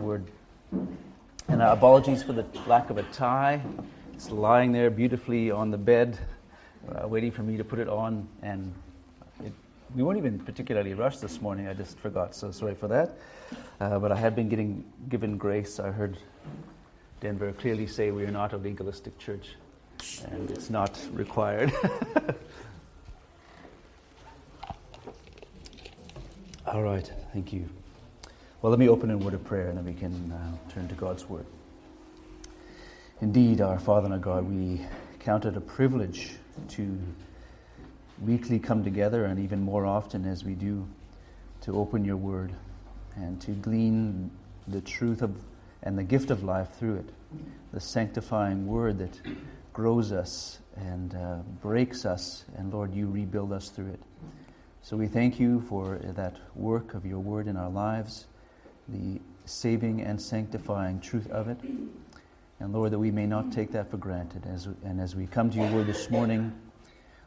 Word. And uh, apologies for the lack of a tie. It's lying there beautifully on the bed, uh, waiting for me to put it on. And it, we weren't even particularly rushed this morning. I just forgot, so sorry for that. Uh, but I have been getting given grace. I heard Denver clearly say we are not a legalistic church, and it's not required. All right, thank you. Well, let me open in a word of prayer and then we can uh, turn to God's Word. Indeed, our Father and our God, we count it a privilege to weekly come together and even more often as we do to open your Word and to glean the truth of and the gift of life through it, the sanctifying Word that grows us and uh, breaks us, and Lord, you rebuild us through it. So we thank you for that work of your Word in our lives the saving and sanctifying truth of it. And Lord, that we may not take that for granted. As, and as we come to your word this morning,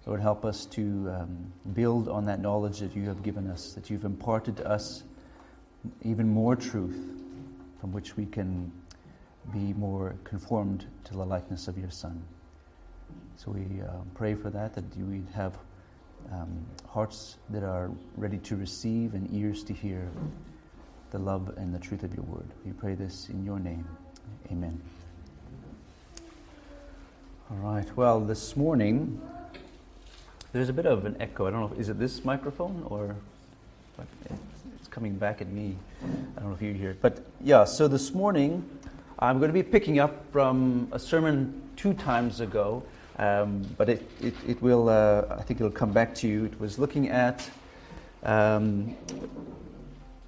Lord, help us to um, build on that knowledge that you have given us, that you've imparted to us even more truth from which we can be more conformed to the likeness of your Son. So we uh, pray for that, that would have um, hearts that are ready to receive and ears to hear the love and the truth of your word. We pray this in your name. Amen. All right. Well, this morning, there's a bit of an echo. I don't know, is it this microphone or it's coming back at me? I don't know if you hear it. But yeah, so this morning, I'm going to be picking up from a sermon two times ago, um, but it, it, it will, uh, I think it'll come back to you. It was looking at um,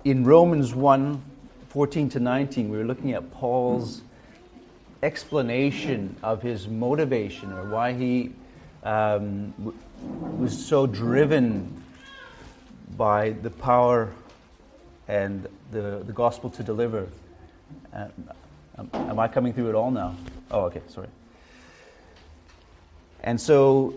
in Romans 1 14 to 19, we were looking at Paul's explanation of his motivation or why he um, w- was so driven by the power and the, the gospel to deliver. Uh, am I coming through it all now? Oh, okay, sorry. And so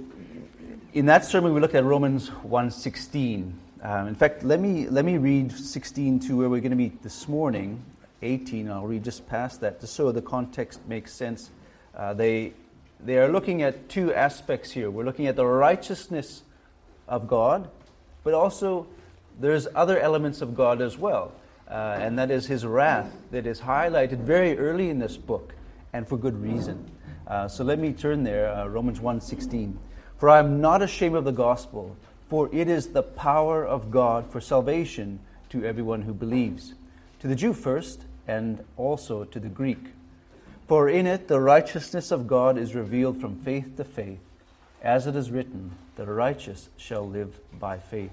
in that sermon, we looked at Romans 1.16. Um, in fact, let me, let me read 16 to where we're going to be this morning, 18. I'll read just past that, just so the context makes sense. Uh, they, they are looking at two aspects here. We're looking at the righteousness of God, but also there's other elements of God as well, uh, and that is his wrath that is highlighted very early in this book, and for good reason. Uh, so let me turn there, uh, Romans 1.16. For I am not ashamed of the gospel, for it is the power of God for salvation to everyone who believes, to the Jew first, and also to the Greek. For in it the righteousness of God is revealed from faith to faith, as it is written, The righteous shall live by faith.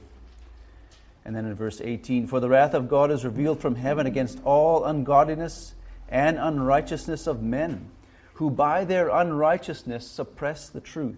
And then in verse 18, For the wrath of God is revealed from heaven against all ungodliness and unrighteousness of men, who by their unrighteousness suppress the truth.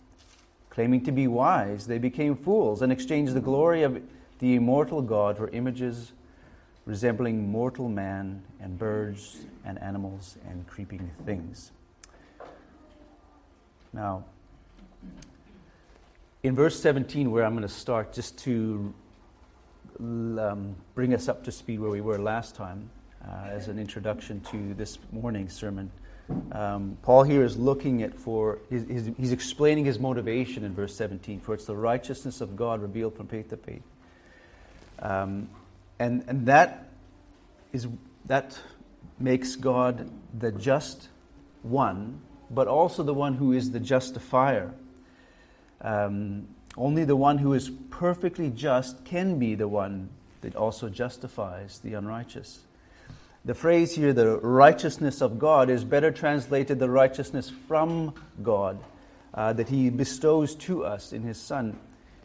Claiming to be wise, they became fools and exchanged the glory of the immortal God for images resembling mortal man and birds and animals and creeping things. Now, in verse 17, where I'm going to start, just to um, bring us up to speed where we were last time, uh, as an introduction to this morning's sermon. Um, Paul here is looking at for, his, he's explaining his motivation in verse 17, for it's the righteousness of God revealed from faith to faith. Um, and, and that is that makes God the just one, but also the one who is the justifier. Um, only the one who is perfectly just can be the one that also justifies the unrighteous. The phrase here, the righteousness of God, is better translated the righteousness from God uh, that He bestows to us in His Son,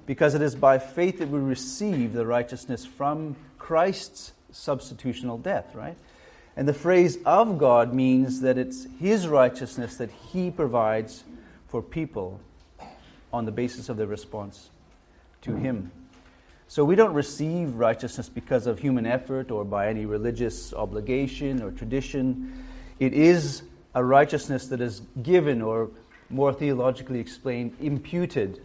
because it is by faith that we receive the righteousness from Christ's substitutional death, right? And the phrase of God means that it's His righteousness that He provides for people on the basis of their response to Him. So we don't receive righteousness because of human effort or by any religious obligation or tradition. It is a righteousness that is given, or more theologically explained, imputed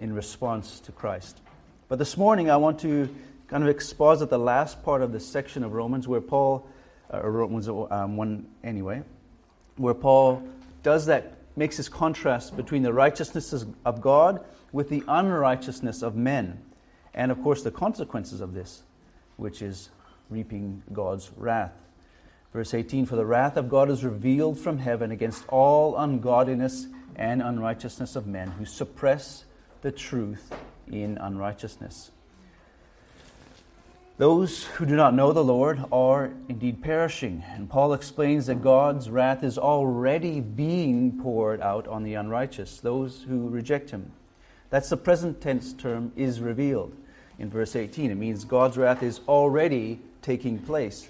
in response to Christ. But this morning I want to kind of exposit the last part of this section of Romans where Paul, uh, or Romans um, 1 anyway, where Paul does that, makes this contrast between the righteousness of God with the unrighteousness of men. And of course, the consequences of this, which is reaping God's wrath. Verse 18 For the wrath of God is revealed from heaven against all ungodliness and unrighteousness of men who suppress the truth in unrighteousness. Those who do not know the Lord are indeed perishing. And Paul explains that God's wrath is already being poured out on the unrighteous, those who reject him. That's the present tense term is revealed in verse 18. It means God's wrath is already taking place.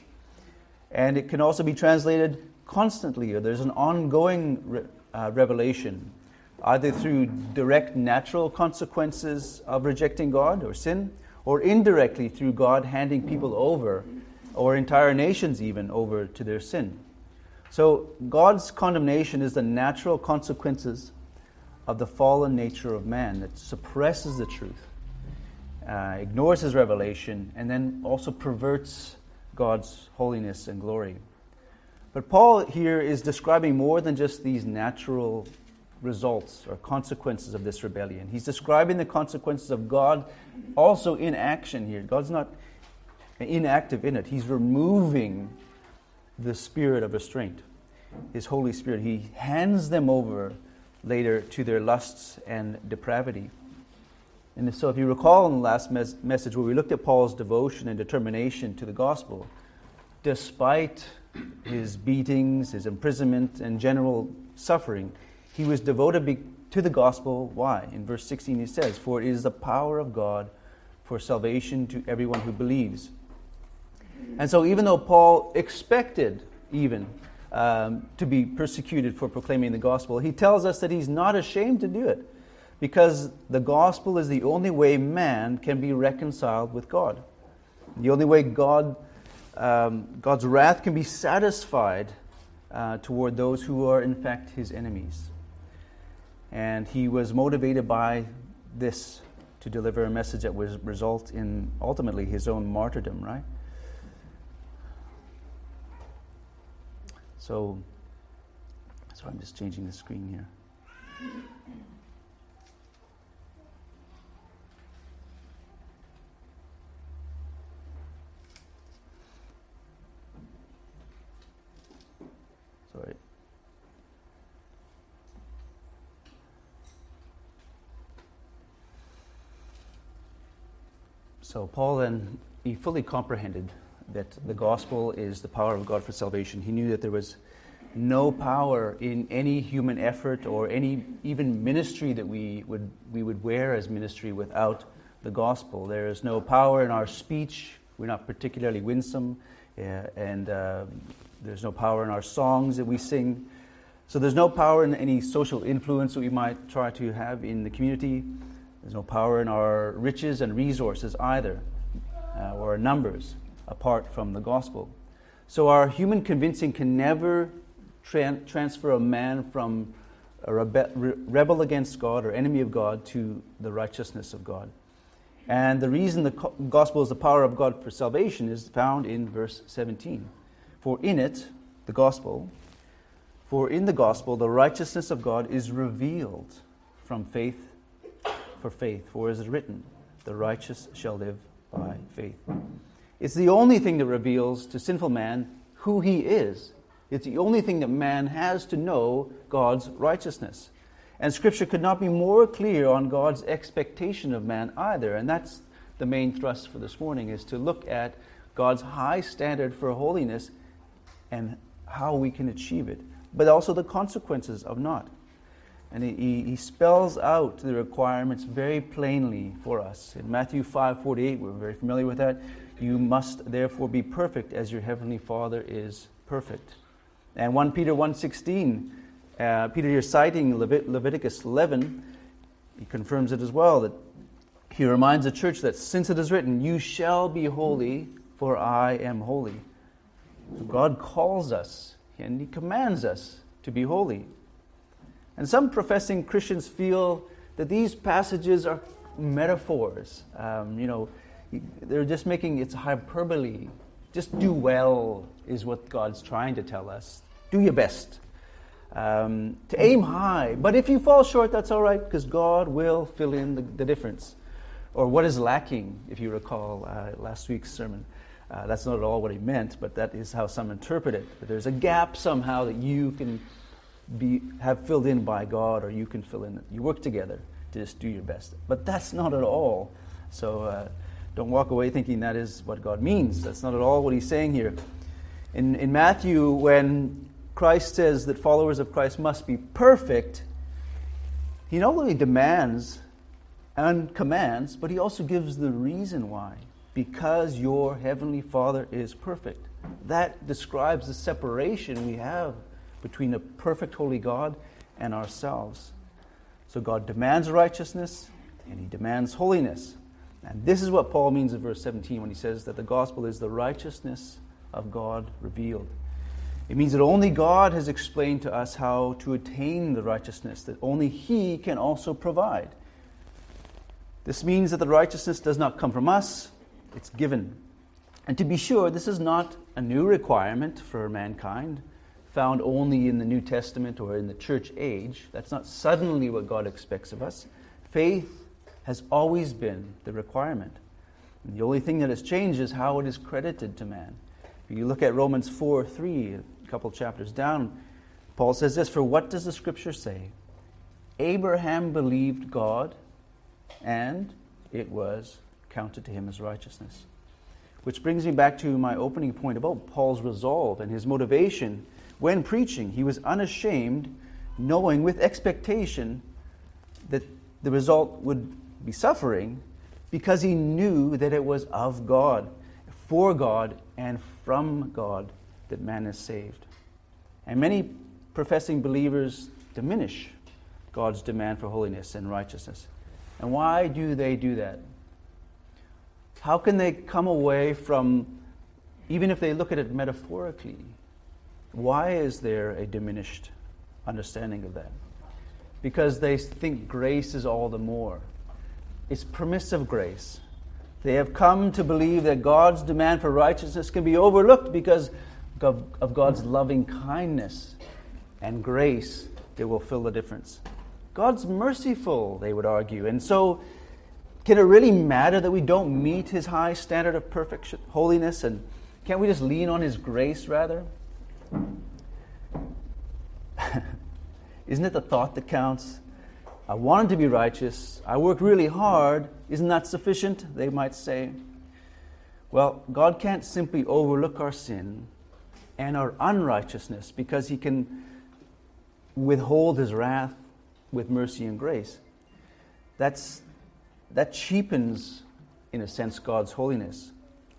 And it can also be translated constantly, or there's an ongoing re- uh, revelation, either through direct natural consequences of rejecting God or sin, or indirectly through God handing people over, or entire nations even, over to their sin. So God's condemnation is the natural consequences of the fallen nature of man that suppresses the truth uh, ignores his revelation, and then also perverts God's holiness and glory. But Paul here is describing more than just these natural results or consequences of this rebellion. He's describing the consequences of God also in action here. God's not inactive in it, He's removing the spirit of restraint, His Holy Spirit. He hands them over later to their lusts and depravity. And so, if you recall in the last mes- message where we looked at Paul's devotion and determination to the gospel, despite his beatings, his imprisonment, and general suffering, he was devoted be- to the gospel. Why? In verse 16, he says, For it is the power of God for salvation to everyone who believes. And so, even though Paul expected, even, um, to be persecuted for proclaiming the gospel, he tells us that he's not ashamed to do it because the gospel is the only way man can be reconciled with God. The only way God, um, God's wrath can be satisfied uh, toward those who are, in fact, his enemies. And he was motivated by this to deliver a message that would result in ultimately his own martyrdom, right? So, so I'm just changing the screen here. Sorry. So Paul then he fully comprehended that the gospel is the power of God for salvation. He knew that there was no power in any human effort or any even ministry that we would we would wear as ministry without the gospel. There is no power in our speech. We're not particularly winsome, uh, and uh, there's no power in our songs that we sing. So there's no power in any social influence that we might try to have in the community. There's no power in our riches and resources either, uh, or numbers, apart from the gospel. So our human convincing can never tra- transfer a man from a rebe- re- rebel against God or enemy of God to the righteousness of God. And the reason the gospel is the power of God for salvation is found in verse 17. For in it, the gospel, for in the gospel, the righteousness of God is revealed from faith for faith. For as it is written, the righteous shall live by faith. It's the only thing that reveals to sinful man who he is. It's the only thing that man has to know God's righteousness. And Scripture could not be more clear on God's expectation of man either. And that's the main thrust for this morning, is to look at God's high standard for holiness and how we can achieve it, but also the consequences of not. And he, he spells out the requirements very plainly for us. In Matthew 5 48, we're very familiar with that. You must therefore be perfect as your heavenly Father is perfect. And 1 Peter 1.16, uh, Peter citing Levit- Leviticus 11, he confirms it as well, that he reminds the church that since it is written, You shall be holy, for I am holy. God calls us and he commands us to be holy. And some professing Christians feel that these passages are metaphors. Um, you know, they're just making it's hyperbole. Just do well is what God's trying to tell us. Do your best. Um, to aim high. But if you fall short, that's all right because God will fill in the, the, difference. Or what is lacking, if you recall uh, last week's sermon. Uh, that's not at all what he meant, but that is how some interpret it. There's a gap somehow that you can be, have filled in by God, or you can fill in. You work together to just do your best. But that's not at all. So uh, don't walk away thinking that is what God means. That's not at all what he's saying here. In, in Matthew, when Christ says that followers of Christ must be perfect, he not only demands and commands, but he also gives the reason why. Because your heavenly Father is perfect. That describes the separation we have between a perfect holy God and ourselves. So God demands righteousness and he demands holiness. And this is what Paul means in verse 17 when he says that the gospel is the righteousness of God revealed. It means that only God has explained to us how to attain the righteousness that only He can also provide. This means that the righteousness does not come from us, it's given. And to be sure, this is not a new requirement for mankind, found only in the New Testament or in the church age. That's not suddenly what God expects of us. Faith has always been the requirement. And the only thing that has changed is how it is credited to man. If you look at Romans 4 3, a couple chapters down, Paul says this For what does the scripture say? Abraham believed God, and it was counted to him as righteousness. Which brings me back to my opening point about Paul's resolve and his motivation when preaching. He was unashamed, knowing with expectation that the result would be suffering because he knew that it was of God, for God, and from God that man is saved. And many professing believers diminish God's demand for holiness and righteousness. And why do they do that? How can they come away from, even if they look at it metaphorically, why is there a diminished understanding of that? Because they think grace is all the more It's permissive grace. They have come to believe that God's demand for righteousness can be overlooked because of God's loving kindness and grace that will fill the difference. God's merciful, they would argue. And so, can it really matter that we don't meet his high standard of perfect holiness? And can't we just lean on his grace rather? Isn't it the thought that counts? I wanted to be righteous. I worked really hard. Isn't that sufficient? They might say. Well, God can't simply overlook our sin and our unrighteousness because He can withhold His wrath with mercy and grace. That's, that cheapens, in a sense, God's holiness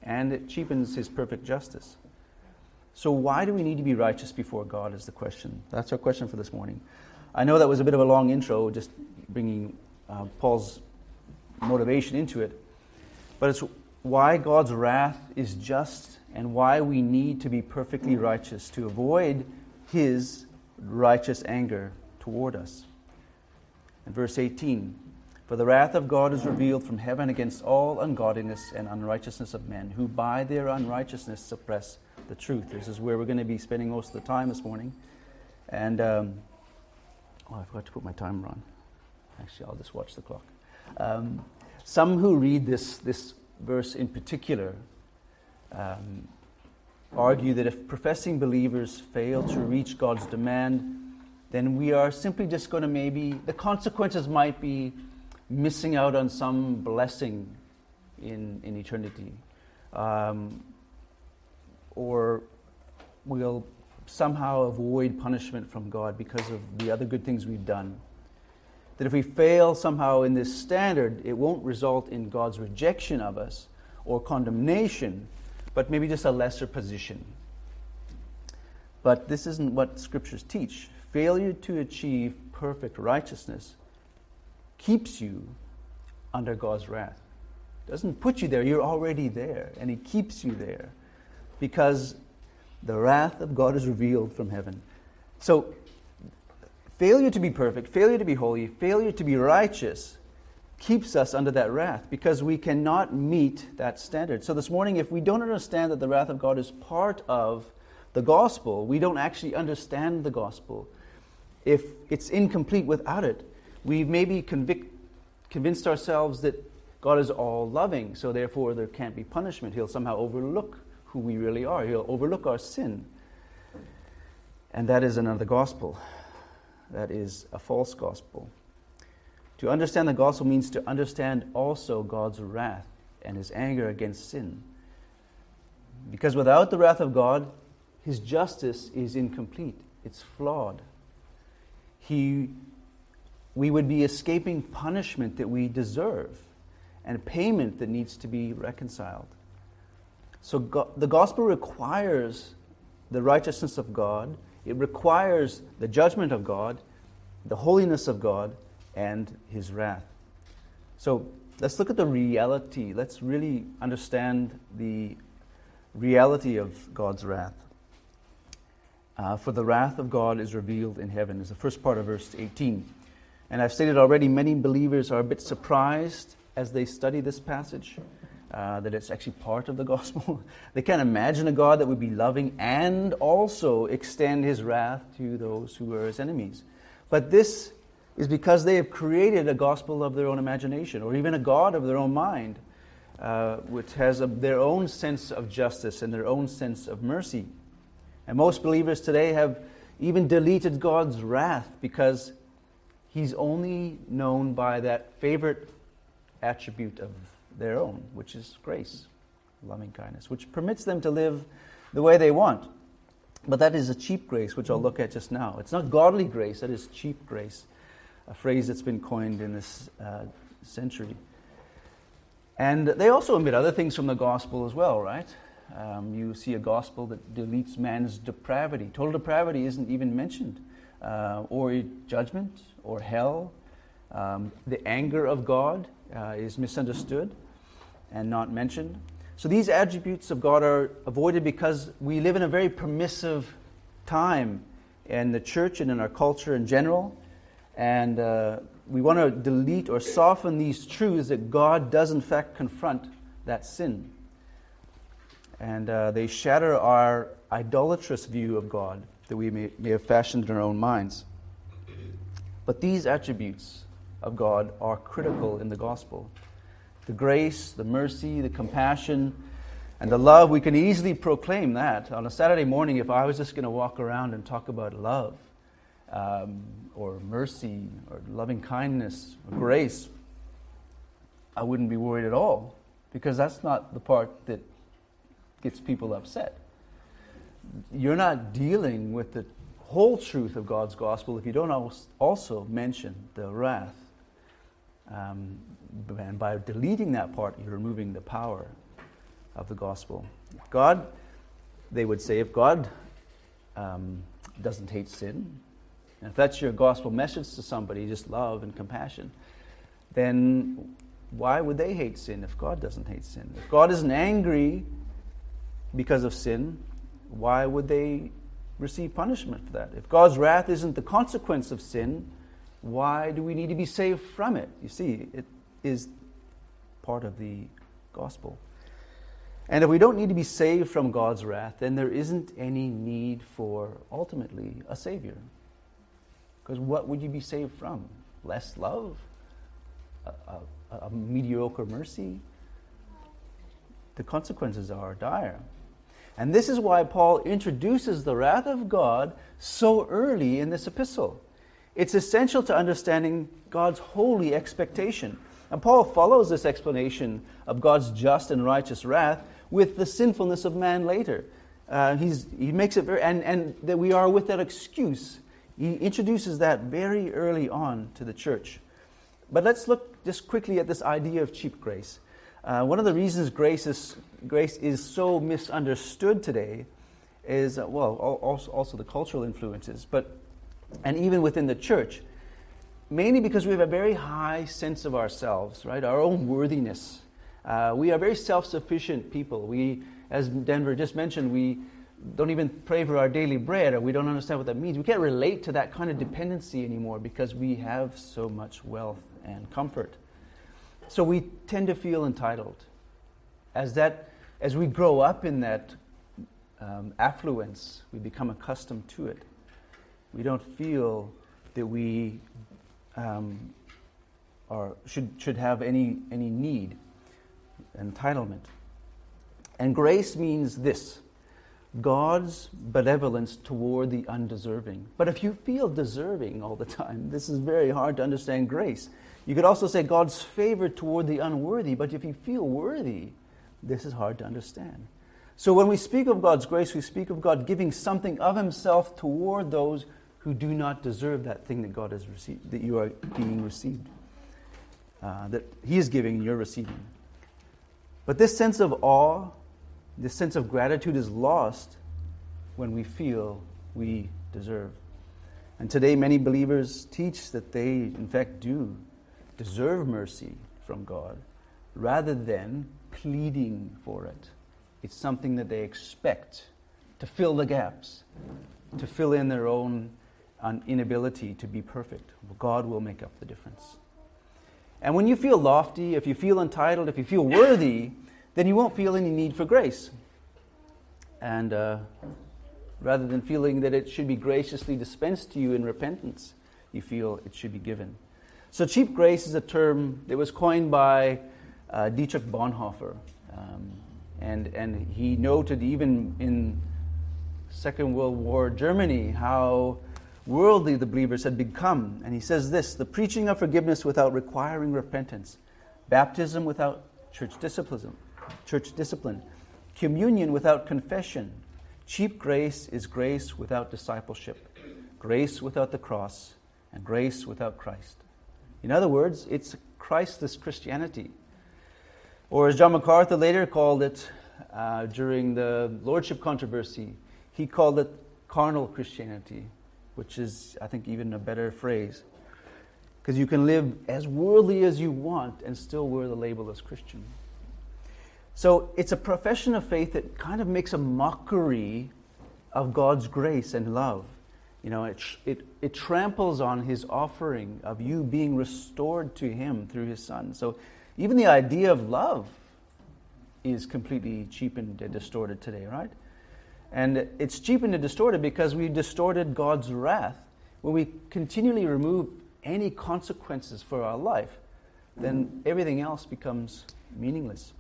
and it cheapens His perfect justice. So, why do we need to be righteous before God? Is the question. That's our question for this morning. I know that was a bit of a long intro, just bringing uh, Paul's motivation into it, but it's why God's wrath is just and why we need to be perfectly righteous to avoid his righteous anger toward us. In verse 18, for the wrath of God is revealed from heaven against all ungodliness and unrighteousness of men, who by their unrighteousness suppress the truth. This is where we're going to be spending most of the time this morning. And um, Oh, I forgot to put my timer on. Actually, I'll just watch the clock. Um, some who read this, this verse in particular um, argue that if professing believers fail to reach God's demand, then we are simply just going to maybe, the consequences might be missing out on some blessing in, in eternity. Um, or we'll somehow avoid punishment from God because of the other good things we've done. That if we fail somehow in this standard, it won't result in God's rejection of us or condemnation, but maybe just a lesser position. But this isn't what scriptures teach. Failure to achieve perfect righteousness keeps you under God's wrath. Doesn't put you there, you're already there, and He keeps you there because the wrath of God is revealed from heaven. So, failure to be perfect, failure to be holy, failure to be righteous keeps us under that wrath because we cannot meet that standard. So, this morning, if we don't understand that the wrath of God is part of the gospel, we don't actually understand the gospel. If it's incomplete without it, we maybe convict, convinced ourselves that God is all loving, so therefore there can't be punishment. He'll somehow overlook who we really are, He'll overlook our sin. And that is another gospel. That is a false gospel. To understand the gospel means to understand also God's wrath and his anger against sin. Because without the wrath of God, his justice is incomplete, it's flawed. He, we would be escaping punishment that we deserve and payment that needs to be reconciled. So the gospel requires the righteousness of God, it requires the judgment of God, the holiness of God, and his wrath. So let's look at the reality. Let's really understand the reality of God's wrath. Uh, for the wrath of God is revealed in heaven, is the first part of verse 18. And I've stated already, many believers are a bit surprised as they study this passage uh, that it's actually part of the gospel. they can't imagine a God that would be loving and also extend his wrath to those who are his enemies. But this is because they have created a gospel of their own imagination or even a God of their own mind, uh, which has a, their own sense of justice and their own sense of mercy. And most believers today have even deleted God's wrath because he's only known by that favorite attribute of their own, which is grace, loving kindness, which permits them to live the way they want. But that is a cheap grace, which I'll look at just now. It's not godly grace, that is cheap grace, a phrase that's been coined in this uh, century. And they also omit other things from the gospel as well, right? Um, you see a gospel that deletes man's depravity. Total depravity isn't even mentioned, uh, or judgment, or hell. Um, the anger of God uh, is misunderstood and not mentioned. So these attributes of God are avoided because we live in a very permissive time in the church and in our culture in general. And uh, we want to delete or soften these truths that God does, in fact, confront that sin. And uh, they shatter our idolatrous view of God that we may, may have fashioned in our own minds. But these attributes of God are critical in the gospel the grace, the mercy, the compassion, and the love, we can easily proclaim that. On a Saturday morning, if I was just going to walk around and talk about love, um, or mercy, or loving kindness, or grace, I wouldn't be worried at all, because that's not the part that gets people upset. You're not dealing with the whole truth of God's gospel if you don't also mention the wrath um, and by deleting that part, you're removing the power of the gospel. God, they would say, if God um, doesn't hate sin, and if that's your gospel message to somebody, just love and compassion, then why would they hate sin if God doesn't hate sin? If God isn't angry because of sin, why would they receive punishment for that? If God's wrath isn't the consequence of sin, why do we need to be saved from it? You see, it is part of the gospel. And if we don't need to be saved from God's wrath, then there isn't any need for ultimately a Savior. Because what would you be saved from? Less love? A, a, a mediocre mercy? The consequences are dire. And this is why Paul introduces the wrath of God so early in this epistle. It's essential to understanding God's holy expectation. And Paul follows this explanation of God's just and righteous wrath with the sinfulness of man later. Uh, he makes it very, and, and that we are with that excuse. He introduces that very early on to the church. But let's look just quickly at this idea of cheap grace. Uh, one of the reasons grace is, grace is so misunderstood today is, uh, well, also, also the cultural influences, but, and even within the church, mainly because we have a very high sense of ourselves, right? Our own worthiness. Uh, we are very self sufficient people. We, as Denver just mentioned, we don't even pray for our daily bread or we don't understand what that means. We can't relate to that kind of dependency anymore because we have so much wealth and comfort. So we tend to feel entitled. As, that, as we grow up in that um, affluence, we become accustomed to it. We don't feel that we um, are, should, should have any, any need, entitlement. And grace means this God's benevolence toward the undeserving. But if you feel deserving all the time, this is very hard to understand grace. You could also say God's favor toward the unworthy, but if you feel worthy, this is hard to understand. So when we speak of God's grace, we speak of God giving something of himself toward those who do not deserve that thing that God has received, that you are being received, uh, that he is giving and you're receiving. But this sense of awe this sense of gratitude is lost when we feel we deserve. And today, many believers teach that they, in fact, do deserve mercy from God rather than pleading for it. It's something that they expect to fill the gaps, to fill in their own inability to be perfect. God will make up the difference. And when you feel lofty, if you feel entitled, if you feel worthy, then you won't feel any need for grace. And uh, rather than feeling that it should be graciously dispensed to you in repentance, you feel it should be given. So, cheap grace is a term that was coined by uh, Dietrich Bonhoeffer. Um, and, and he noted even in Second World War Germany how worldly the believers had become. And he says this the preaching of forgiveness without requiring repentance, baptism without church discipline, church discipline. Communion without confession. Cheap grace is grace without discipleship, grace without the cross, and grace without Christ. In other words, it's Christless Christianity. Or as John MacArthur later called it uh, during the Lordship controversy, he called it carnal Christianity, which is, I think, even a better phrase. Because you can live as worldly as you want and still wear the label as Christian. So it's a profession of faith that kind of makes a mockery of God's grace and love. You know, it, it, it tramples on his offering of you being restored to him through his son. So even the idea of love is completely cheapened and distorted today, right? And it's cheapened and distorted because we distorted God's wrath. When we continually remove any consequences for our life, then everything else becomes meaningless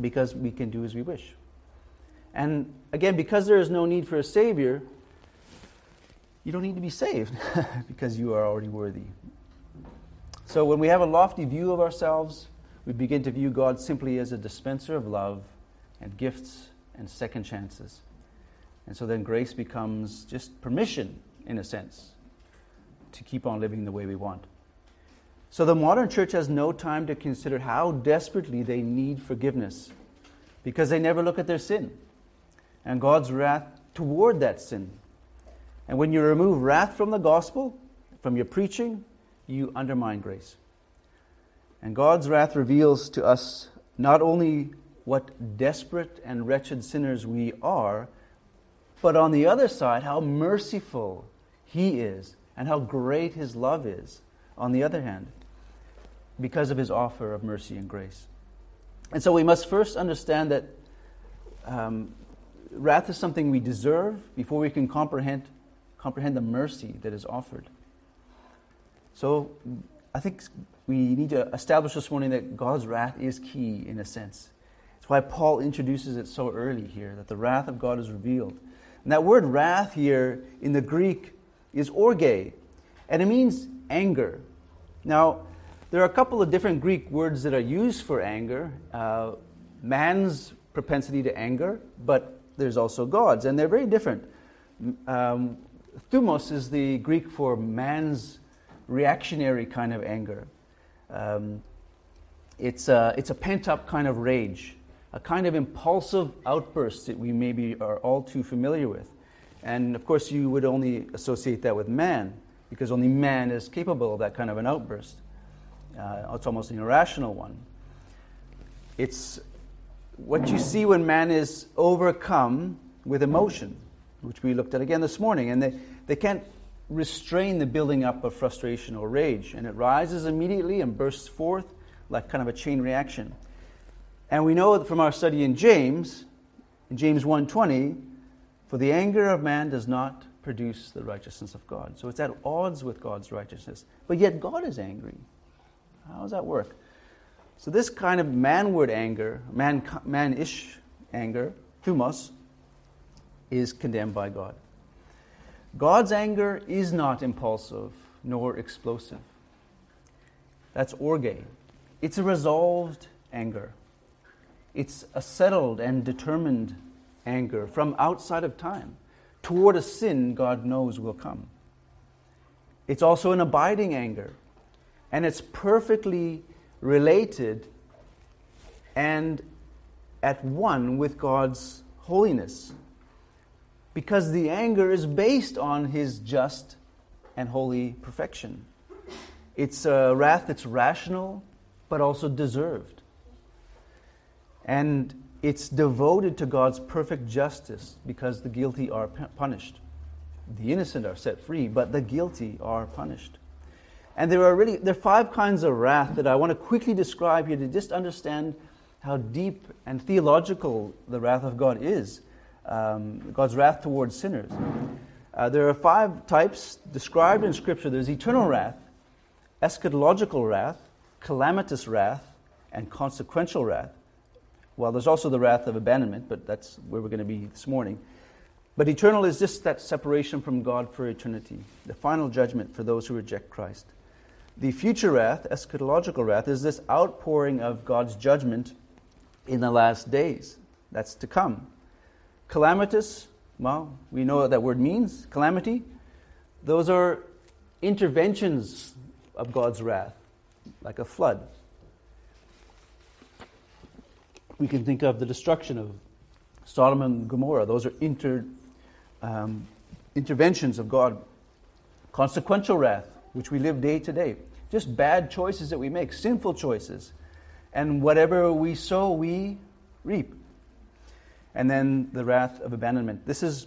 because we can do as we wish. And again, because there is no need for a Savior, you don't need to be saved because you are already worthy. So when we have a lofty view of ourselves, we begin to view God simply as a dispenser of love and gifts and second chances. And so then grace becomes just permission, in a sense, to keep on living the way we want. So the modern church has no time to consider how desperately they need forgiveness because they never look at their sin and God's wrath toward that sin. And when you remove wrath from the gospel, from your preaching, you undermine grace. And God's wrath reveals to us not only what desperate and wretched sinners we are, but on the other side, how merciful He is and how great His love is on the other hand because of his offer of mercy and grace. And so we must first understand that um, wrath is something we deserve before we can comprehend, comprehend the mercy that is offered. So I think we need to establish this morning that God's wrath is key in a sense. It's why Paul introduces it so early here, that the wrath of God is revealed. And that word wrath here in the Greek is orge, and it means anger. Now, there are a couple of different Greek words that are used for anger. Uh, man's propensity to anger, but there's also God's, and they're very different. Um, thumos is the Greek for man's reactionary kind of anger. Um, It's a, it's a pent up kind of rage, a kind of impulsive outburst that we maybe are all too familiar with. And of course, you would only associate that with man, because only man is capable of that kind of an outburst. Uh, it's almost an irrational one. It's what you see when man is overcome with emotion, which we looked at again this morning. And they, they can't restrain the building up of frustration or rage. And it rises immediately and bursts forth like kind of a chain reaction. And we know from our study in James, in James 1:20, for the anger of man does not produce the righteousness of God. So it's at odds with God's righteousness. But yet God is angry. How does that work? So this kind of manward anger, man, man-ish anger, thumos, is condemned by God. God's anger is not impulsive nor explosive. That's orge. It's a resolved anger. It's a settled and determined anger from outside of time toward a sin God knows will come. It's also an abiding anger, and it's perfectly related and at one with God's holiness. Because the anger is based on his just and holy perfection. It's a wrath that's rational, but also deserved. And it's devoted to God's perfect justice because the guilty are punished. The innocent are set free, but the guilty are punished. And there are really there are five kinds of wrath that I want to quickly describe here to just understand how deep and theological the wrath of God is. Um, God's wrath towards sinners. Uh, there are five types described in Scripture. There's eternal wrath, eschatological wrath, calamitous wrath, and consequential wrath. Well, there's also the wrath of abandonment, but that's where we're going to be this morning. But eternal is just that separation from God for eternity, the final judgment for those who reject Christ. The future wrath, eschatological wrath, is this outpouring of God's judgment in the last days. That's to come. Calamitous, well, we know what that word means calamity. Those are interventions of God's wrath, like a flood. We can think of the destruction of Sodom and Gomorrah. Those are inter, um, interventions of God. Consequential wrath, which we live day to day. Just bad choices that we make, sinful choices. And whatever we sow, we reap. And then the wrath of abandonment. This is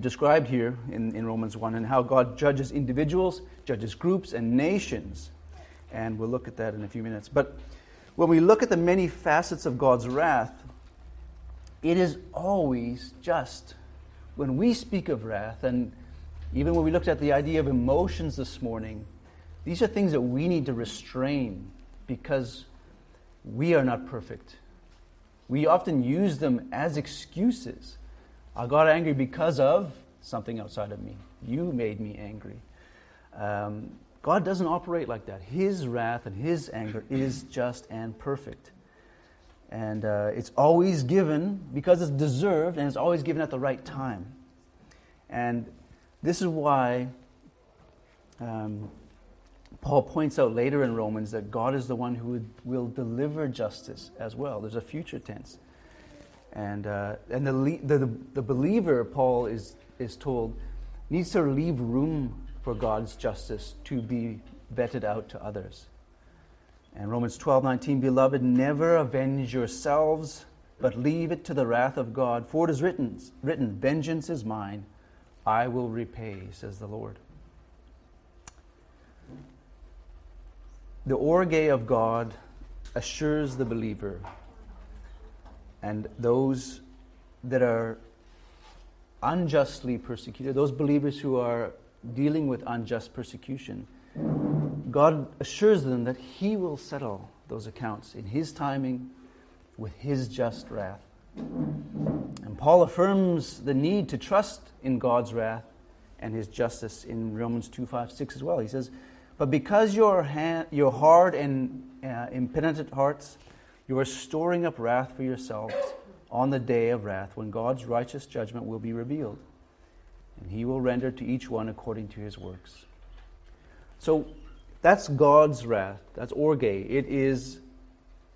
described here in, in Romans 1 and how God judges individuals, judges groups, and nations. And we'll look at that in a few minutes. But when we look at the many facets of God's wrath, it is always just. When we speak of wrath, and even when we looked at the idea of emotions this morning, these are things that we need to restrain because we are not perfect. We often use them as excuses. I got angry because of something outside of me. You made me angry. Um, God doesn't operate like that. His wrath and His anger is just and perfect. And uh, it's always given because it's deserved and it's always given at the right time. And this is why um, Paul points out later in Romans that God is the one who will deliver justice as well. There's a future tense. And, uh, and the, the, the believer, Paul is, is told, needs to leave room for God's justice to be vetted out to others. And Romans 12:19, Beloved, never avenge yourselves, but leave it to the wrath of God. For it is written, written Vengeance is mine, I will repay, says the Lord. The orge of God assures the believer and those that are unjustly persecuted, those believers who are dealing with unjust persecution, God assures them that He will settle those accounts in His timing with His just wrath. And Paul affirms the need to trust in God's wrath and His justice in Romans 2 5 6 as well. He says, but because your, hand, your hard and uh, impenitent hearts, you are storing up wrath for yourselves on the day of wrath when God's righteous judgment will be revealed. And he will render to each one according to his works. So that's God's wrath. That's orge. It is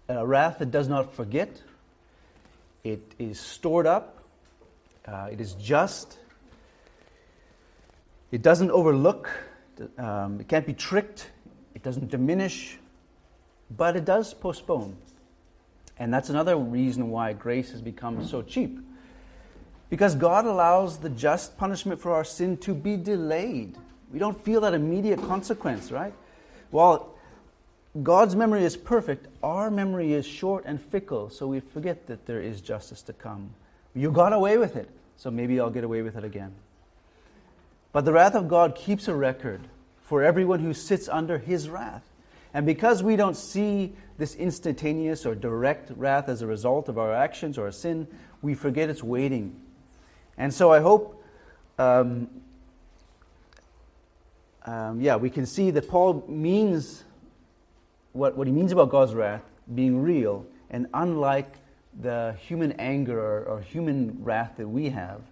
a wrath that does not forget. It is stored up. Uh, it is just. It doesn't overlook. Um, it can't be tricked. It doesn't diminish. But it does postpone. And that's another reason why grace has become so cheap. Because God allows the just punishment for our sin to be delayed. We don't feel that immediate consequence, right? While God's memory is perfect, our memory is short and fickle, so we forget that there is justice to come. You got away with it, so maybe I'll get away with it again. But the wrath of God keeps a record for everyone who sits under his wrath. And because we don't see this instantaneous or direct wrath as a result of our actions or a sin, we forget it's waiting. And so I hope, um, um, yeah, we can see that Paul means what, what he means about God's wrath being real and unlike the human anger or, or human wrath that we have,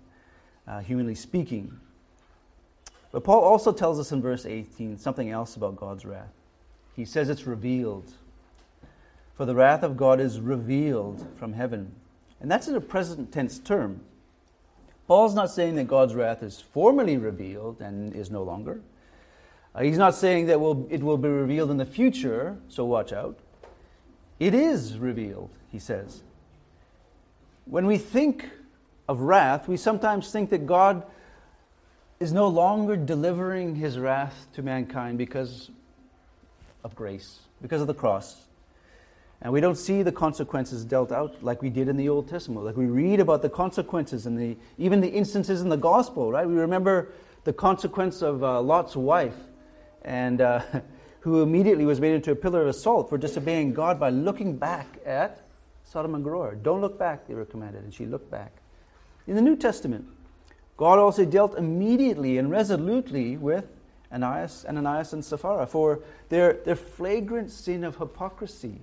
uh, humanly speaking. But Paul also tells us in verse 18 something else about God's wrath. He says it's revealed. For the wrath of God is revealed from heaven. And that's in a present tense term. Paul's not saying that God's wrath is formally revealed and is no longer. Uh, he's not saying that will, it will be revealed in the future, so watch out. It is revealed, he says. When we think of wrath, we sometimes think that God is no longer delivering his wrath to mankind because of grace, because of the cross. And we don't see the consequences dealt out like we did in the Old Testament. Like we read about the consequences and the, even the instances in the gospel, right? We remember the consequence of uh, Lot's wife, and uh, who immediately was made into a pillar of salt for disobeying God by looking back at Sodom and Gomorrah. Don't look back, they were commanded, and she looked back. In the New Testament, God also dealt immediately and resolutely with Ananias, Ananias and Sapphira for their, their flagrant sin of hypocrisy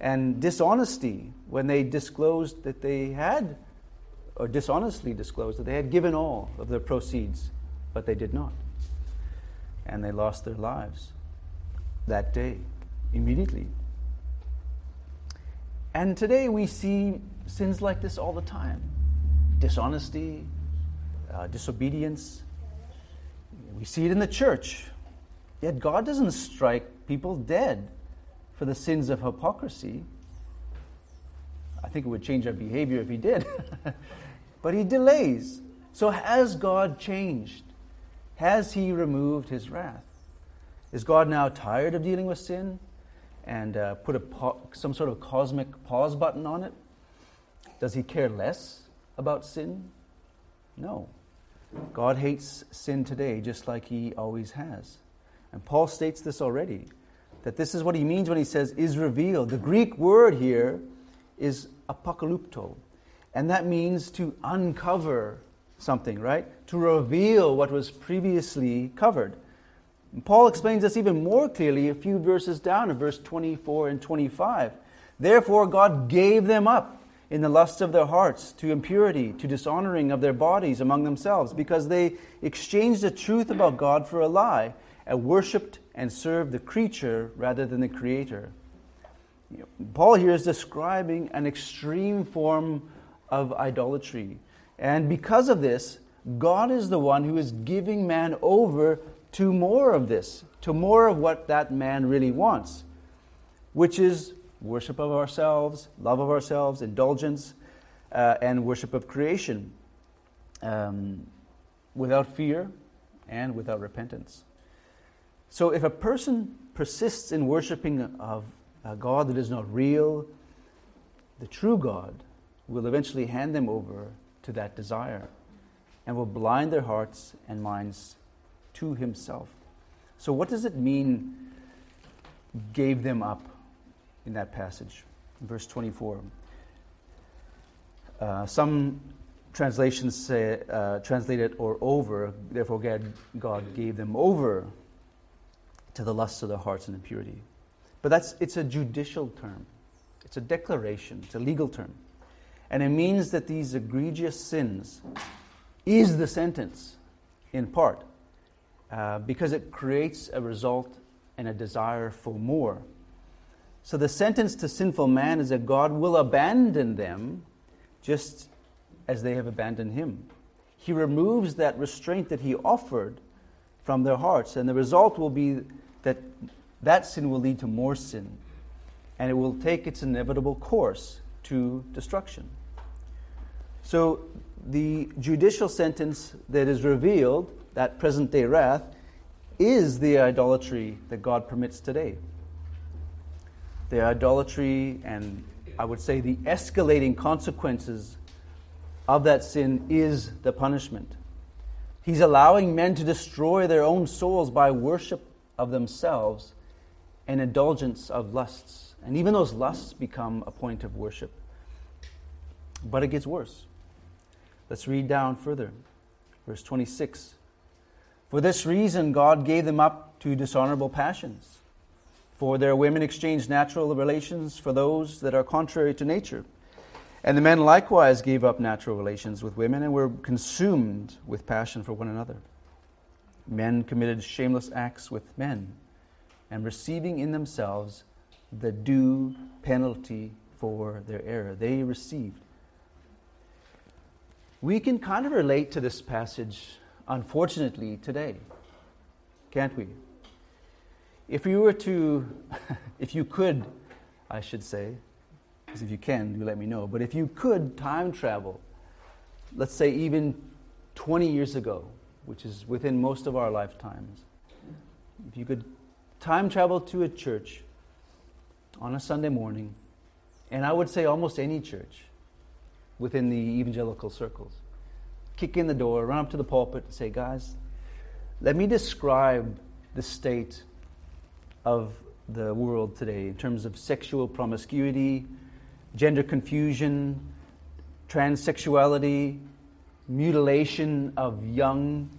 and dishonesty when they disclosed that they had, or dishonestly disclosed that they had given all of their proceeds, but they did not. And they lost their lives that day, immediately. And today we see sins like this all the time dishonesty, uh, disobedience. We see it in the church. Yet God doesn't strike people dead for the sins of hypocrisy. I think it would change our behavior if he did. but he delays. So has God changed? Has he removed his wrath? Is God now tired of dealing with sin and uh, put a some sort of cosmic pause button on it? Does he care less about sin? No. God hates sin today just like he always has. And Paul states this already that this is what he means when he says is revealed. The Greek word here is apocalypto, and that means to uncover something, right? To reveal what was previously covered. And Paul explains this even more clearly a few verses down in verse 24 and 25. Therefore, God gave them up in the lust of their hearts to impurity, to dishonoring of their bodies among themselves, because they exchanged the truth about God for a lie and worshipped and serve the creature rather than the creator. Paul here is describing an extreme form of idolatry. And because of this, God is the one who is giving man over to more of this, to more of what that man really wants, which is worship of ourselves, love of ourselves, indulgence, uh, and worship of creation um, without fear and without repentance. So if a person persists in worshiping of a God that is not real, the true God will eventually hand them over to that desire and will blind their hearts and minds to himself. So, what does it mean, gave them up in that passage? Verse 24. Uh, some translations say, uh, translate it or over, therefore God, God gave them over to the lusts of their hearts and impurity. But that's, it's a judicial term, it's a declaration, it's a legal term. And it means that these egregious sins is the sentence, in part, uh, because it creates a result and a desire for more. So the sentence to sinful man is that God will abandon them just as they have abandoned him. He removes that restraint that he offered from their hearts, and the result will be that that sin will lead to more sin, and it will take its inevitable course to destruction. So the judicial sentence that is revealed, that present day wrath, is the idolatry that God permits today. The idolatry and I would say the escalating consequences of that sin is the punishment. He's allowing men to destroy their own souls by worship of themselves and indulgence of lusts. And even those lusts become a point of worship. But it gets worse. Let's read down further. Verse 26. For this reason, God gave them up to dishonorable passions. For their women exchanged natural relations for those that are contrary to nature. And the men likewise gave up natural relations with women and were consumed with passion for one another. Men committed shameless acts with men, and receiving in themselves the due penalty for their error. They received. We can kind of relate to this passage, unfortunately, today, can't we? If you were to, if you could, I should say, because if you can, you let me know, but if you could time travel, let's say even 20 years ago, which is within most of our lifetimes, if you could time travel to a church on a Sunday morning, and I would say almost any church within the evangelical circles, kick in the door, run up to the pulpit, and say, guys, let me describe the state of the world today in terms of sexual promiscuity, gender confusion, transsexuality, mutilation of young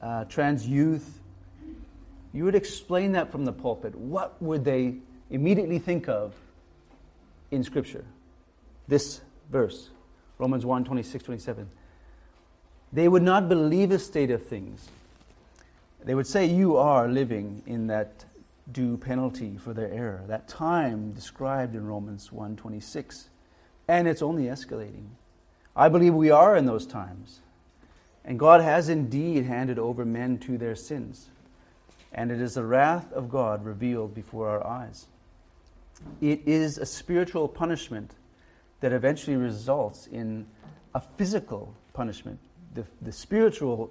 uh, trans youth. You would explain that from the pulpit. What would they immediately think of in Scripture? This verse, Romans 1 26, 27. They would not believe a state of things they would say you are living in that due penalty for their error, that time described in Romans 1:26. And it's only escalating. I believe we are in those times. And God has indeed handed over men to their sins. And it is the wrath of God revealed before our eyes. It is a spiritual punishment that eventually results in a physical punishment. The, the spiritual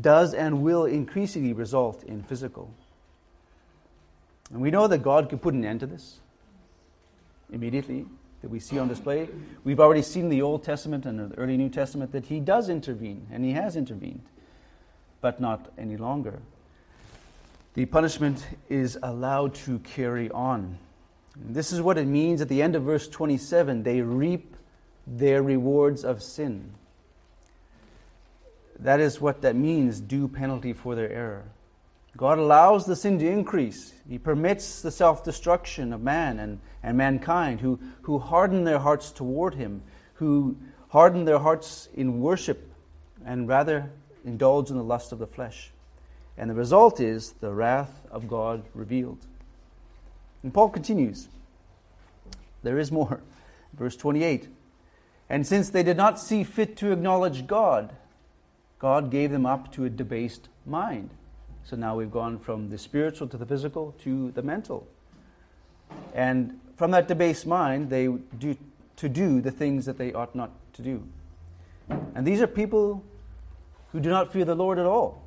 does and will increasingly result in physical. And we know that God could put an end to this immediately, that we see on display. We've already seen the Old Testament and the early New Testament that He does intervene, and He has intervened, but not any longer. The punishment is allowed to carry on. And this is what it means at the end of verse 27 they reap their rewards of sin. That is what that means due penalty for their error. God allows the sin to increase. He permits the self destruction of man and, and mankind who, who harden their hearts toward Him, who harden their hearts in worship and rather indulge in the lust of the flesh. And the result is the wrath of God revealed. And Paul continues. There is more. Verse 28 And since they did not see fit to acknowledge God, God gave them up to a debased mind. So now we've gone from the spiritual to the physical to the mental. And from that debased mind, they do to do the things that they ought not to do. And these are people who do not fear the Lord at all.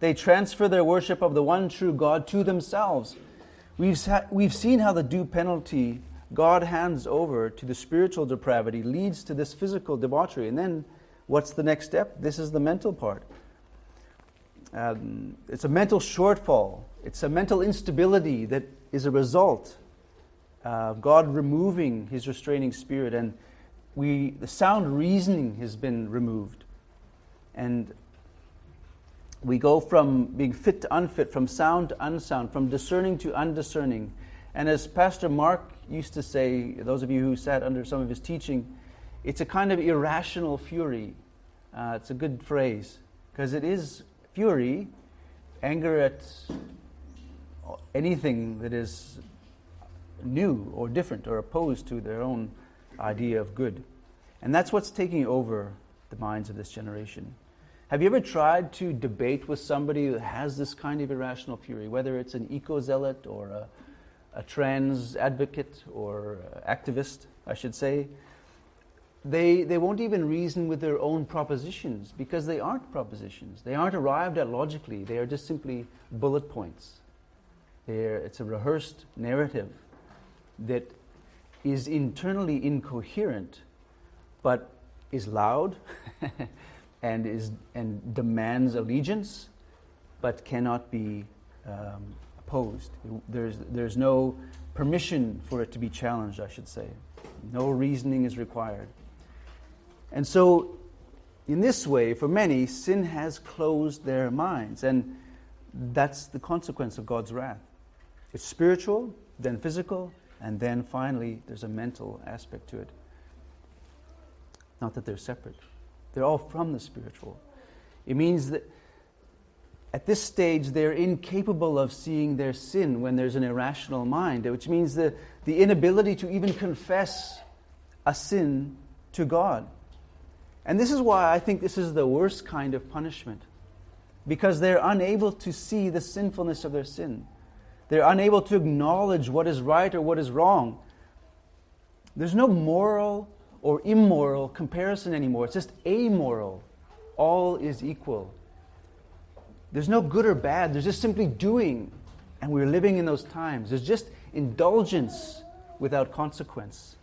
They transfer their worship of the one true God to themselves. We've, we've seen how the due penalty God hands over to the spiritual depravity leads to this physical debauchery. And then What's the next step? This is the mental part. Um, it's a mental shortfall, it's a mental instability that is a result of God removing his restraining spirit. And we, the sound reasoning has been removed. And we go from being fit to unfit, from sound to unsound, from discerning to undiscerning. And as Pastor Mark used to say, those of you who sat under some of his teaching, it's a kind of irrational fury. Uh, it's a good phrase because it is fury, anger at anything that is new or different or opposed to their own idea of good. And that's what's taking over the minds of this generation. Have you ever tried to debate with somebody who has this kind of irrational fury, whether it's an eco zealot or a, a trans advocate or activist, I should say? They, they won't even reason with their own propositions because they aren't propositions. They aren't arrived at logically. They are just simply bullet points. They're, it's a rehearsed narrative that is internally incoherent but is loud and, is, and demands allegiance, but cannot be um, opposed. There's, there's no permission for it to be challenged, I should say. No reasoning is required. And so, in this way, for many, sin has closed their minds, and that's the consequence of God's wrath. It's spiritual, then physical, and then finally, there's a mental aspect to it. Not that they're separate, they're all from the spiritual. It means that at this stage, they're incapable of seeing their sin when there's an irrational mind, which means the, the inability to even confess a sin to God. And this is why I think this is the worst kind of punishment, because they're unable to see the sinfulness of their sin. They're unable to acknowledge what is right or what is wrong. There's no moral or immoral comparison anymore. It's just amoral. All is equal. There's no good or bad. There's just simply doing. And we're living in those times. There's just indulgence without consequence.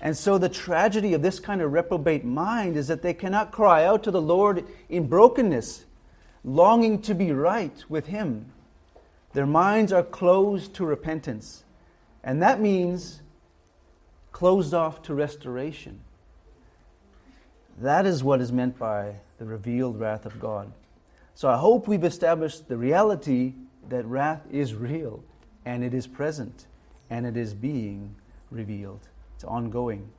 And so the tragedy of this kind of reprobate mind is that they cannot cry out to the Lord in brokenness, longing to be right with Him. Their minds are closed to repentance. And that means closed off to restoration. That is what is meant by the revealed wrath of God. So I hope we've established the reality that wrath is real and it is present and it is being revealed. It's ongoing.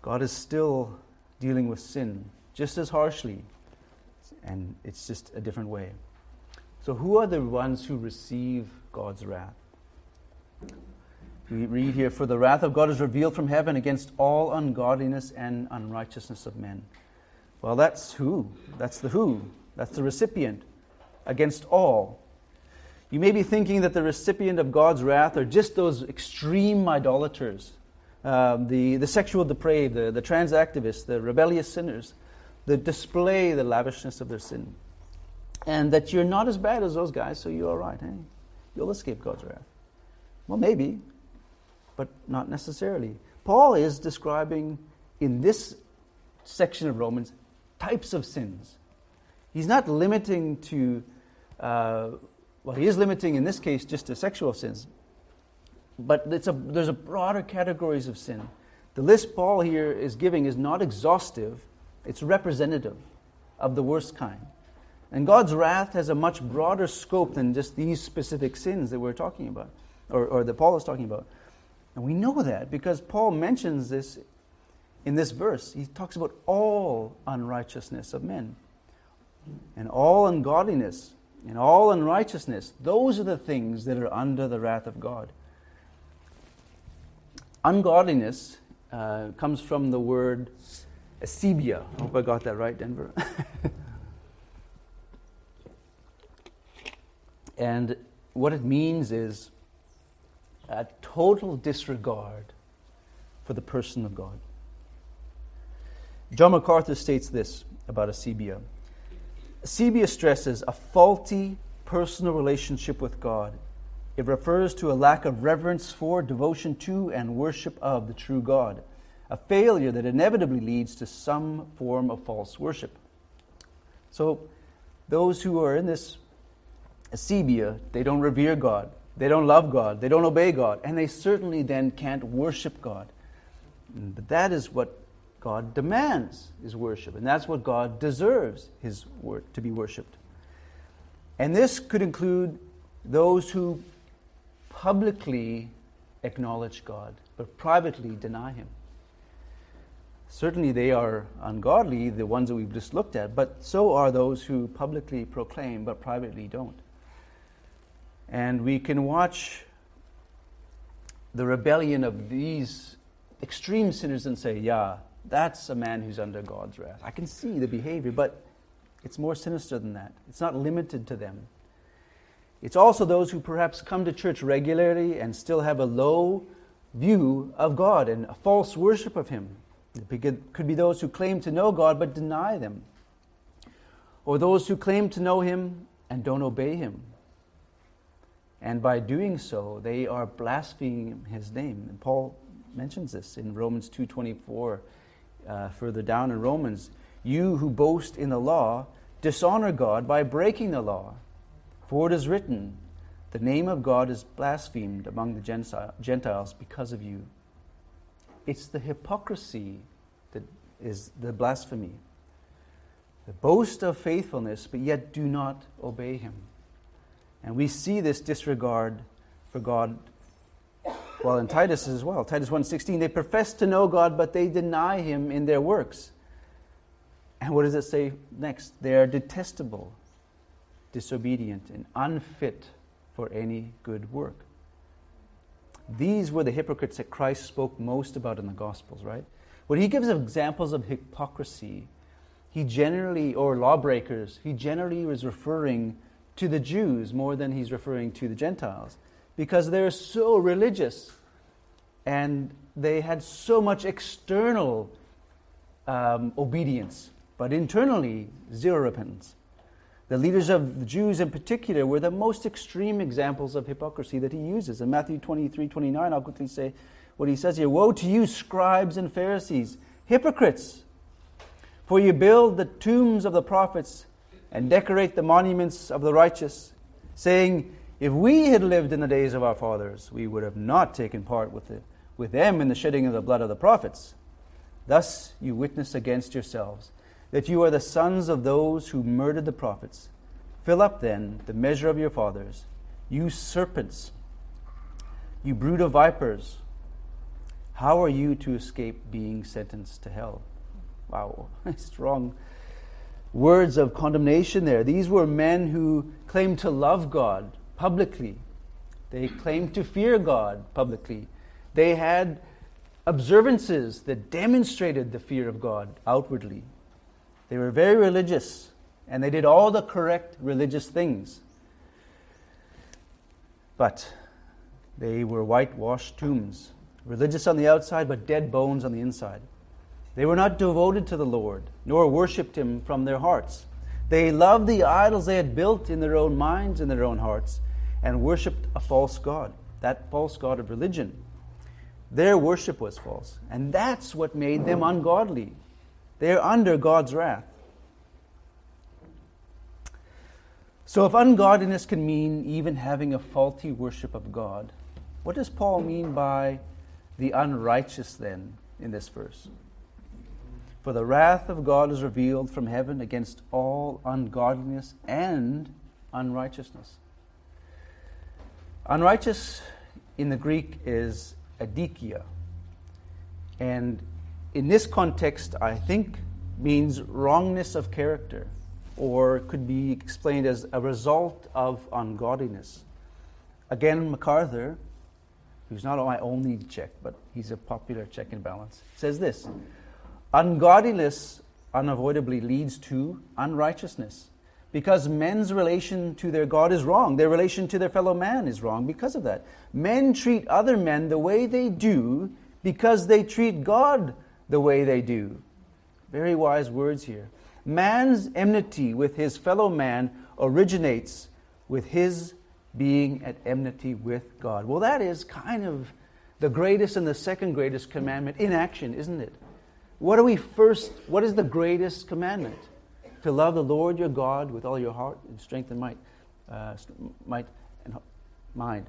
God is still dealing with sin just as harshly, and it's just a different way. So, who are the ones who receive God's wrath? We read here, For the wrath of God is revealed from heaven against all ungodliness and unrighteousness of men. Well, that's who. That's the who. That's the recipient. Against all. You may be thinking that the recipient of God's wrath are just those extreme idolaters, um, the, the sexual depraved, the, the trans activists, the rebellious sinners, that display the lavishness of their sin. And that you're not as bad as those guys, so you're all right. Hey? You'll escape God's wrath. Well, maybe but not necessarily. Paul is describing in this section of Romans types of sins. He's not limiting to, uh, well, he is limiting in this case just to sexual sins, but a, there's a broader categories of sin. The list Paul here is giving is not exhaustive, it's representative of the worst kind. And God's wrath has a much broader scope than just these specific sins that we're talking about, or, or that Paul is talking about. And we know that because Paul mentions this in this verse. He talks about all unrighteousness of men and all ungodliness and all unrighteousness. Those are the things that are under the wrath of God. Ungodliness uh, comes from the word asebeia. I hope I got that right, Denver. and what it means is a total disregard for the person of God. John MacArthur states this about asebeia. Asebeia stresses a faulty personal relationship with God. It refers to a lack of reverence for, devotion to, and worship of the true God, a failure that inevitably leads to some form of false worship. So, those who are in this asebeia, they don't revere God. They don't love God. They don't obey God. And they certainly then can't worship God. But that is what God demands is worship. And that's what God deserves his word to be worshiped. And this could include those who publicly acknowledge God, but privately deny him. Certainly, they are ungodly, the ones that we've just looked at, but so are those who publicly proclaim but privately don't. And we can watch the rebellion of these extreme sinners and say, yeah, that's a man who's under God's wrath. I can see the behavior, but it's more sinister than that. It's not limited to them. It's also those who perhaps come to church regularly and still have a low view of God and a false worship of Him. It could be those who claim to know God but deny them, or those who claim to know Him and don't obey Him. And by doing so, they are blaspheming His name. And Paul mentions this in Romans 2:24. Uh, further down in Romans, you who boast in the law dishonor God by breaking the law. For it is written, the name of God is blasphemed among the Gentiles because of you. It's the hypocrisy that is the blasphemy. The boast of faithfulness, but yet do not obey Him. And we see this disregard for God well in Titus as well. Titus 1:16 they profess to know God but they deny him in their works. And what does it say next? They are detestable, disobedient and unfit for any good work. These were the hypocrites that Christ spoke most about in the Gospels, right? When he gives examples of hypocrisy, he generally, or lawbreakers, he generally was referring to the Jews more than he's referring to the Gentiles because they're so religious and they had so much external um, obedience, but internally, zero repentance. The leaders of the Jews in particular were the most extreme examples of hypocrisy that he uses. In Matthew 23 29, I'll quickly say what he says here Woe to you, scribes and Pharisees, hypocrites! For you build the tombs of the prophets and decorate the monuments of the righteous, saying, If we had lived in the days of our fathers, we would have not taken part with, the, with them in the shedding of the blood of the prophets. Thus you witness against yourselves that you are the sons of those who murdered the prophets. Fill up then the measure of your fathers, you serpents, you brood of vipers. How are you to escape being sentenced to hell? Wow, strong words of condemnation there. These were men who claimed to love God publicly, they claimed to fear God publicly. They had observances that demonstrated the fear of God outwardly. They were very religious and they did all the correct religious things. But they were whitewashed tombs, religious on the outside, but dead bones on the inside. They were not devoted to the Lord, nor worshipped Him from their hearts. They loved the idols they had built in their own minds and their own hearts, and worshipped a false God, that false God of religion. Their worship was false, and that's what made them ungodly. They're under God's wrath. So, if ungodliness can mean even having a faulty worship of God, what does Paul mean by the unrighteous then in this verse? For the wrath of God is revealed from heaven against all ungodliness and unrighteousness. Unrighteous in the Greek is adikia. And in this context, I think means wrongness of character, or could be explained as a result of ungodliness. Again, MacArthur, who's not my only check, but he's a popular check and balance, says this Ungodliness unavoidably leads to unrighteousness because men's relation to their God is wrong. Their relation to their fellow man is wrong because of that. Men treat other men the way they do because they treat God the way they do. Very wise words here. Man's enmity with his fellow man originates with his being at enmity with God. Well, that is kind of the greatest and the second greatest commandment in action, isn't it? What are we first? What is the greatest commandment? To love the Lord your God with all your heart and strength and might, uh, might and mind.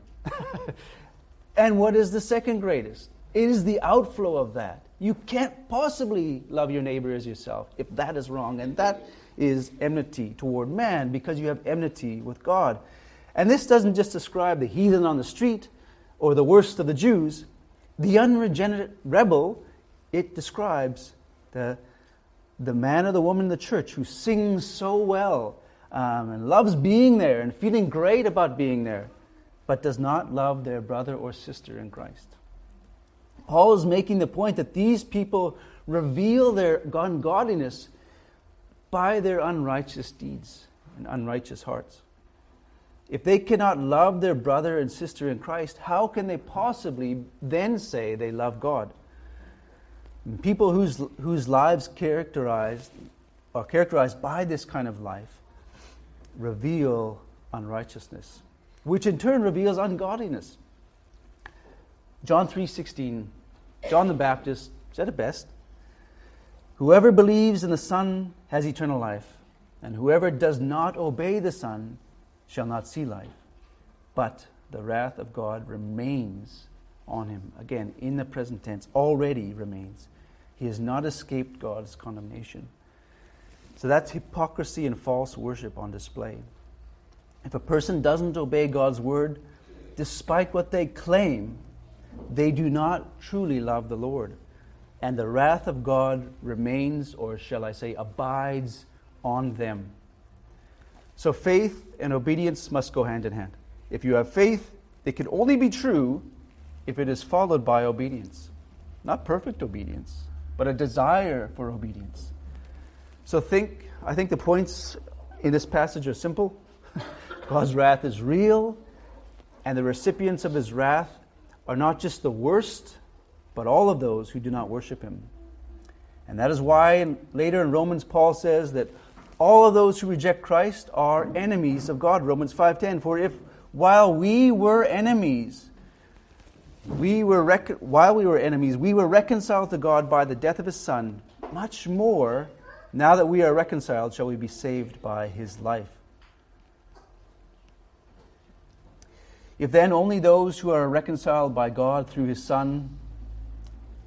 and what is the second greatest? It is the outflow of that. You can't possibly love your neighbor as yourself if that is wrong. And that is enmity toward man because you have enmity with God. And this doesn't just describe the heathen on the street or the worst of the Jews. The unregenerate rebel, it describes the, the man or the woman in the church who sings so well um, and loves being there and feeling great about being there. but does not love their brother or sister in Christ. Paul is making the point that these people reveal their ungodliness by their unrighteous deeds and unrighteous hearts. If they cannot love their brother and sister in Christ, how can they possibly then say they love God? People whose, whose lives characterized are characterized by this kind of life reveal unrighteousness, which in turn reveals ungodliness. John 3:16, John the Baptist said it best. Whoever believes in the Son has eternal life, and whoever does not obey the Son shall not see life, but the wrath of God remains on him. Again, in the present tense, already remains. He has not escaped God's condemnation. So that's hypocrisy and false worship on display. If a person doesn't obey God's word, despite what they claim, they do not truly love the Lord. And the wrath of God remains, or shall I say, abides on them. So faith and obedience must go hand in hand. If you have faith, it can only be true if it is followed by obedience. Not perfect obedience, but a desire for obedience. So think, I think the points in this passage are simple. God's wrath is real, and the recipients of his wrath are not just the worst, but all of those who do not worship him. And that is why later in Romans, Paul says that all of those who reject Christ are enemies of God. Romans 5:10 For if while we were enemies we were while we were enemies we were reconciled to God by the death of his son much more now that we are reconciled shall we be saved by his life. If then only those who are reconciled by God through his son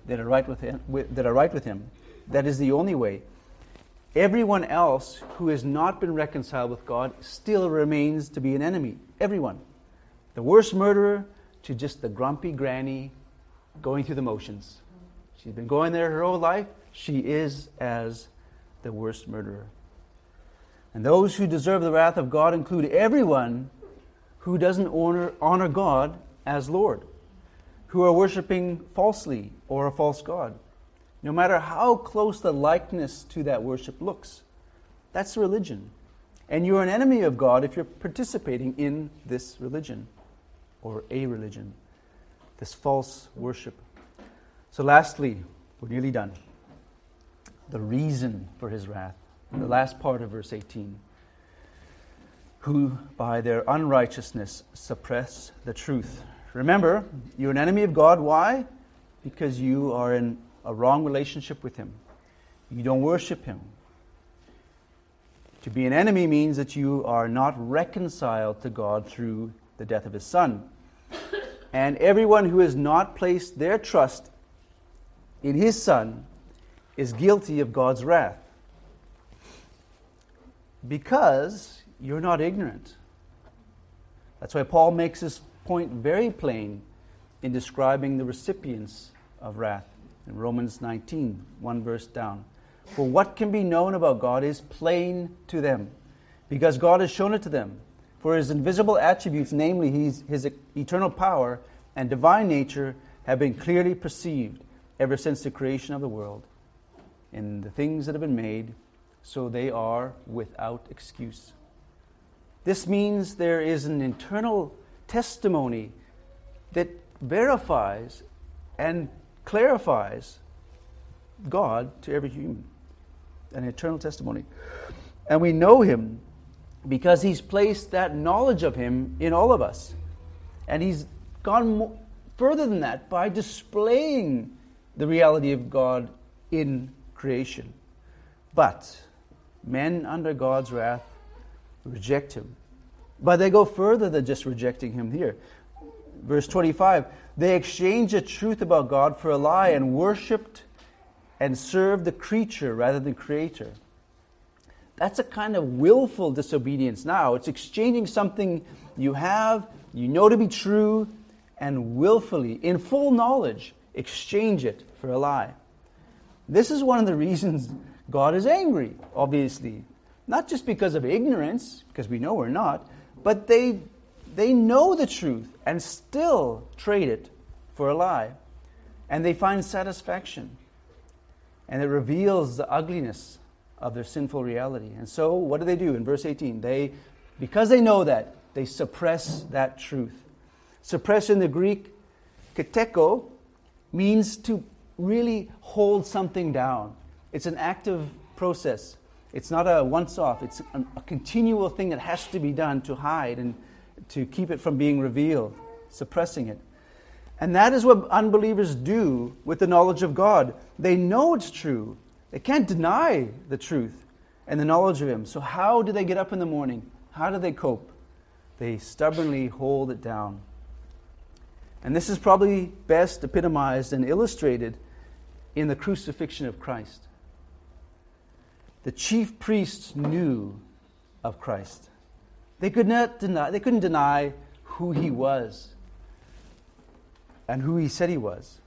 that are right with him, that are right with him that is the only way Everyone else who has not been reconciled with God still remains to be an enemy. Everyone. The worst murderer to just the grumpy granny going through the motions. She's been going there her whole life. She is as the worst murderer. And those who deserve the wrath of God include everyone who doesn't honor, honor God as Lord, who are worshiping falsely or a false God no matter how close the likeness to that worship looks. That's religion. And you're an enemy of God if you're participating in this religion or a religion, this false worship. So, lastly, we're nearly done. The reason for his wrath, the last part of verse 18 who by their unrighteousness suppress the truth. Remember, you're an enemy of God. Why? Because you are in a wrong relationship with Him. You don't worship Him. To be an enemy means that you are not reconciled to God through the death of His Son. And everyone who has not placed their trust in His Son is guilty of God's wrath. Because you're not ignorant. That's why Paul makes this point very plain in describing the recipients of wrath in Romans 19, one verse down. For what can be known about God is plain to them, because God has shown it to them. For his invisible attributes, namely his, his eternal power and divine nature, have been clearly perceived ever since the creation of the world. In the things that have been made, so they are without excuse. This means there is an internal testimony that verifies and clarifies God to every human, an eternal testimony. And we know Him because He's placed that knowledge of Him in all of us. And He's gone further than that by displaying the reality of God in creation. But men under God's wrath reject Him. But they go further than just rejecting Him here. Verse 25 they exchanged the truth about God for a lie and worshiped and served the creature rather than creator. That's a kind of willful disobedience now. It's exchanging something you have, you know to be true, and willfully, in full knowledge, exchange it for a lie. This is one of the reasons God is angry, obviously. Not just because of ignorance, because we know we're not, but they they know the truth and still trade it for a lie. And they find satisfaction. And it reveals the ugliness of their sinful reality. And so, what do they do in verse 18? They, because they know that, they suppress that truth. Suppress in the Greek, katecho, means to really hold something down. It's an active process. It's not a once off, it's a, a continual thing that has to be done to hide and to keep it from being revealed, suppressing it. And that is what unbelievers do with the knowledge of God. They know it's true, they can't deny the truth and the knowledge of Him. So, how do they get up in the morning? How do they cope? They stubbornly hold it down. And this is probably best epitomized and illustrated in the crucifixion of Christ. The chief priests knew of Christ. They could not deny, they couldn't deny who he was and who he said he was.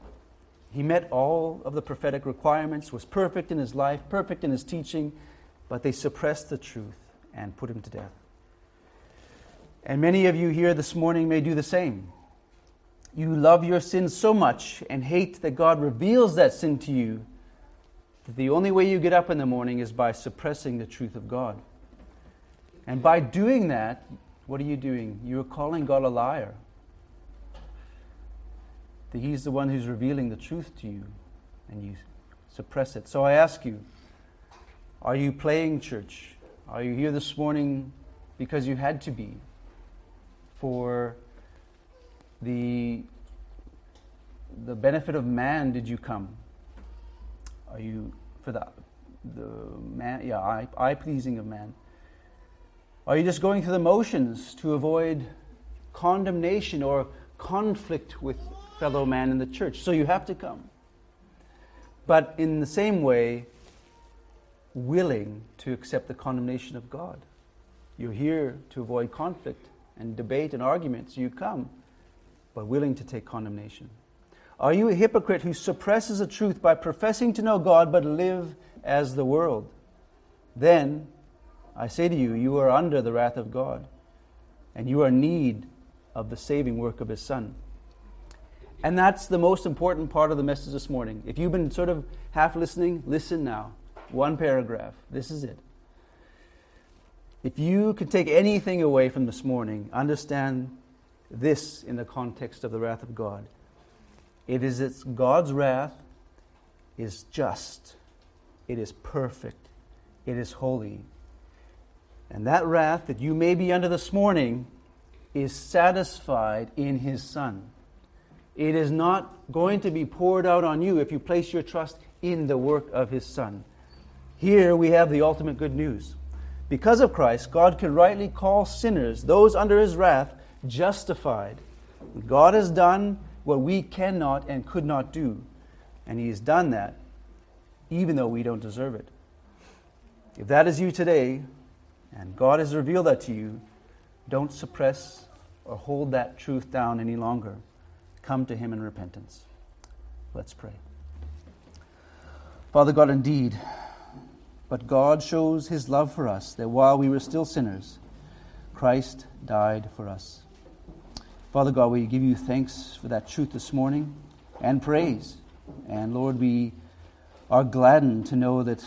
He met all of the prophetic requirements, was perfect in his life, perfect in his teaching, but they suppressed the truth and put him to death. And many of you here this morning may do the same. You love your sin so much and hate that God reveals that sin to you that the only way you get up in the morning is by suppressing the truth of God. And by doing that, what are you doing? You're calling God a liar that He's the one who's revealing the truth to you and you suppress it. So I ask you, are you playing church? Are you here this morning because you had to be for the the benefit of man did you come? Are you for the the man yeah, eye, eye pleasing of man? Are you just going through the motions to avoid condemnation or conflict with fellow man in the church. So you have to come. But in the same way, willing to accept the condemnation of God. You're here to avoid conflict and debate and arguments. You come, but willing to take condemnation. Are you a hypocrite who suppresses the truth by professing to know God but live as the world? Then, I say to you, you are under the wrath of God, and you are in need of the saving work of His Son. And that's the most important part of the message this morning. If you've been sort of half listening, listen now. One paragraph. This is it. If you could take anything away from this morning, understand this in the context of the wrath of God. It is that God's wrath is just, it is perfect, it is holy. And that wrath that you may be under this morning is satisfied in His Son. It is not going to be poured out on you if you place your trust in the work of His Son. Here we have the ultimate good news. Because of Christ, God can rightly call sinners, those under His wrath, justified. God has done what we cannot and could not do, and He has done that even though we don't deserve it. If that is you today, and God has revealed that to you, don't suppress or hold that truth down any longer come to Him in repentance. Let's pray. Father God, indeed, but God shows His love for us that while we were still sinners, Christ died for us. Father God, we give you thanks for that truth this morning and praise. And Lord, we are gladdened to know that,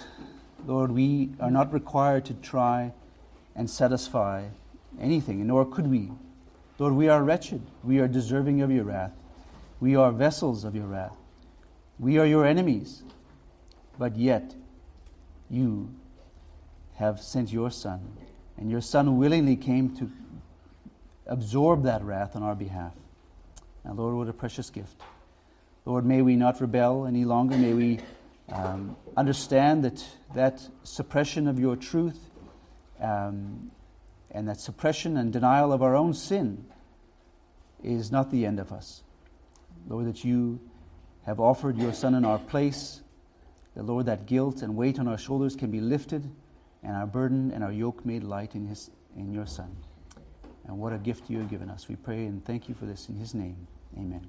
Lord, we are not required to try and satisfy anything, nor could we. Lord, we are wretched. We are deserving of your wrath. We are vessels of your wrath. We are your enemies. But yet, you have sent your Son, and your Son willingly came to absorb that wrath on our behalf. And Lord, what a precious gift. Lord, may we not rebel any longer. May we um, understand that that suppression of your truth um, and that suppression and denial of our own sin is not the end of us. Lord, that you have offered your Son in our place, that, Lord, that guilt and weight on our shoulders can be lifted, and our burden and our yoke made light in, his, in your Son. And what a gift you have given us. We pray and thank you for this in his name. Amen.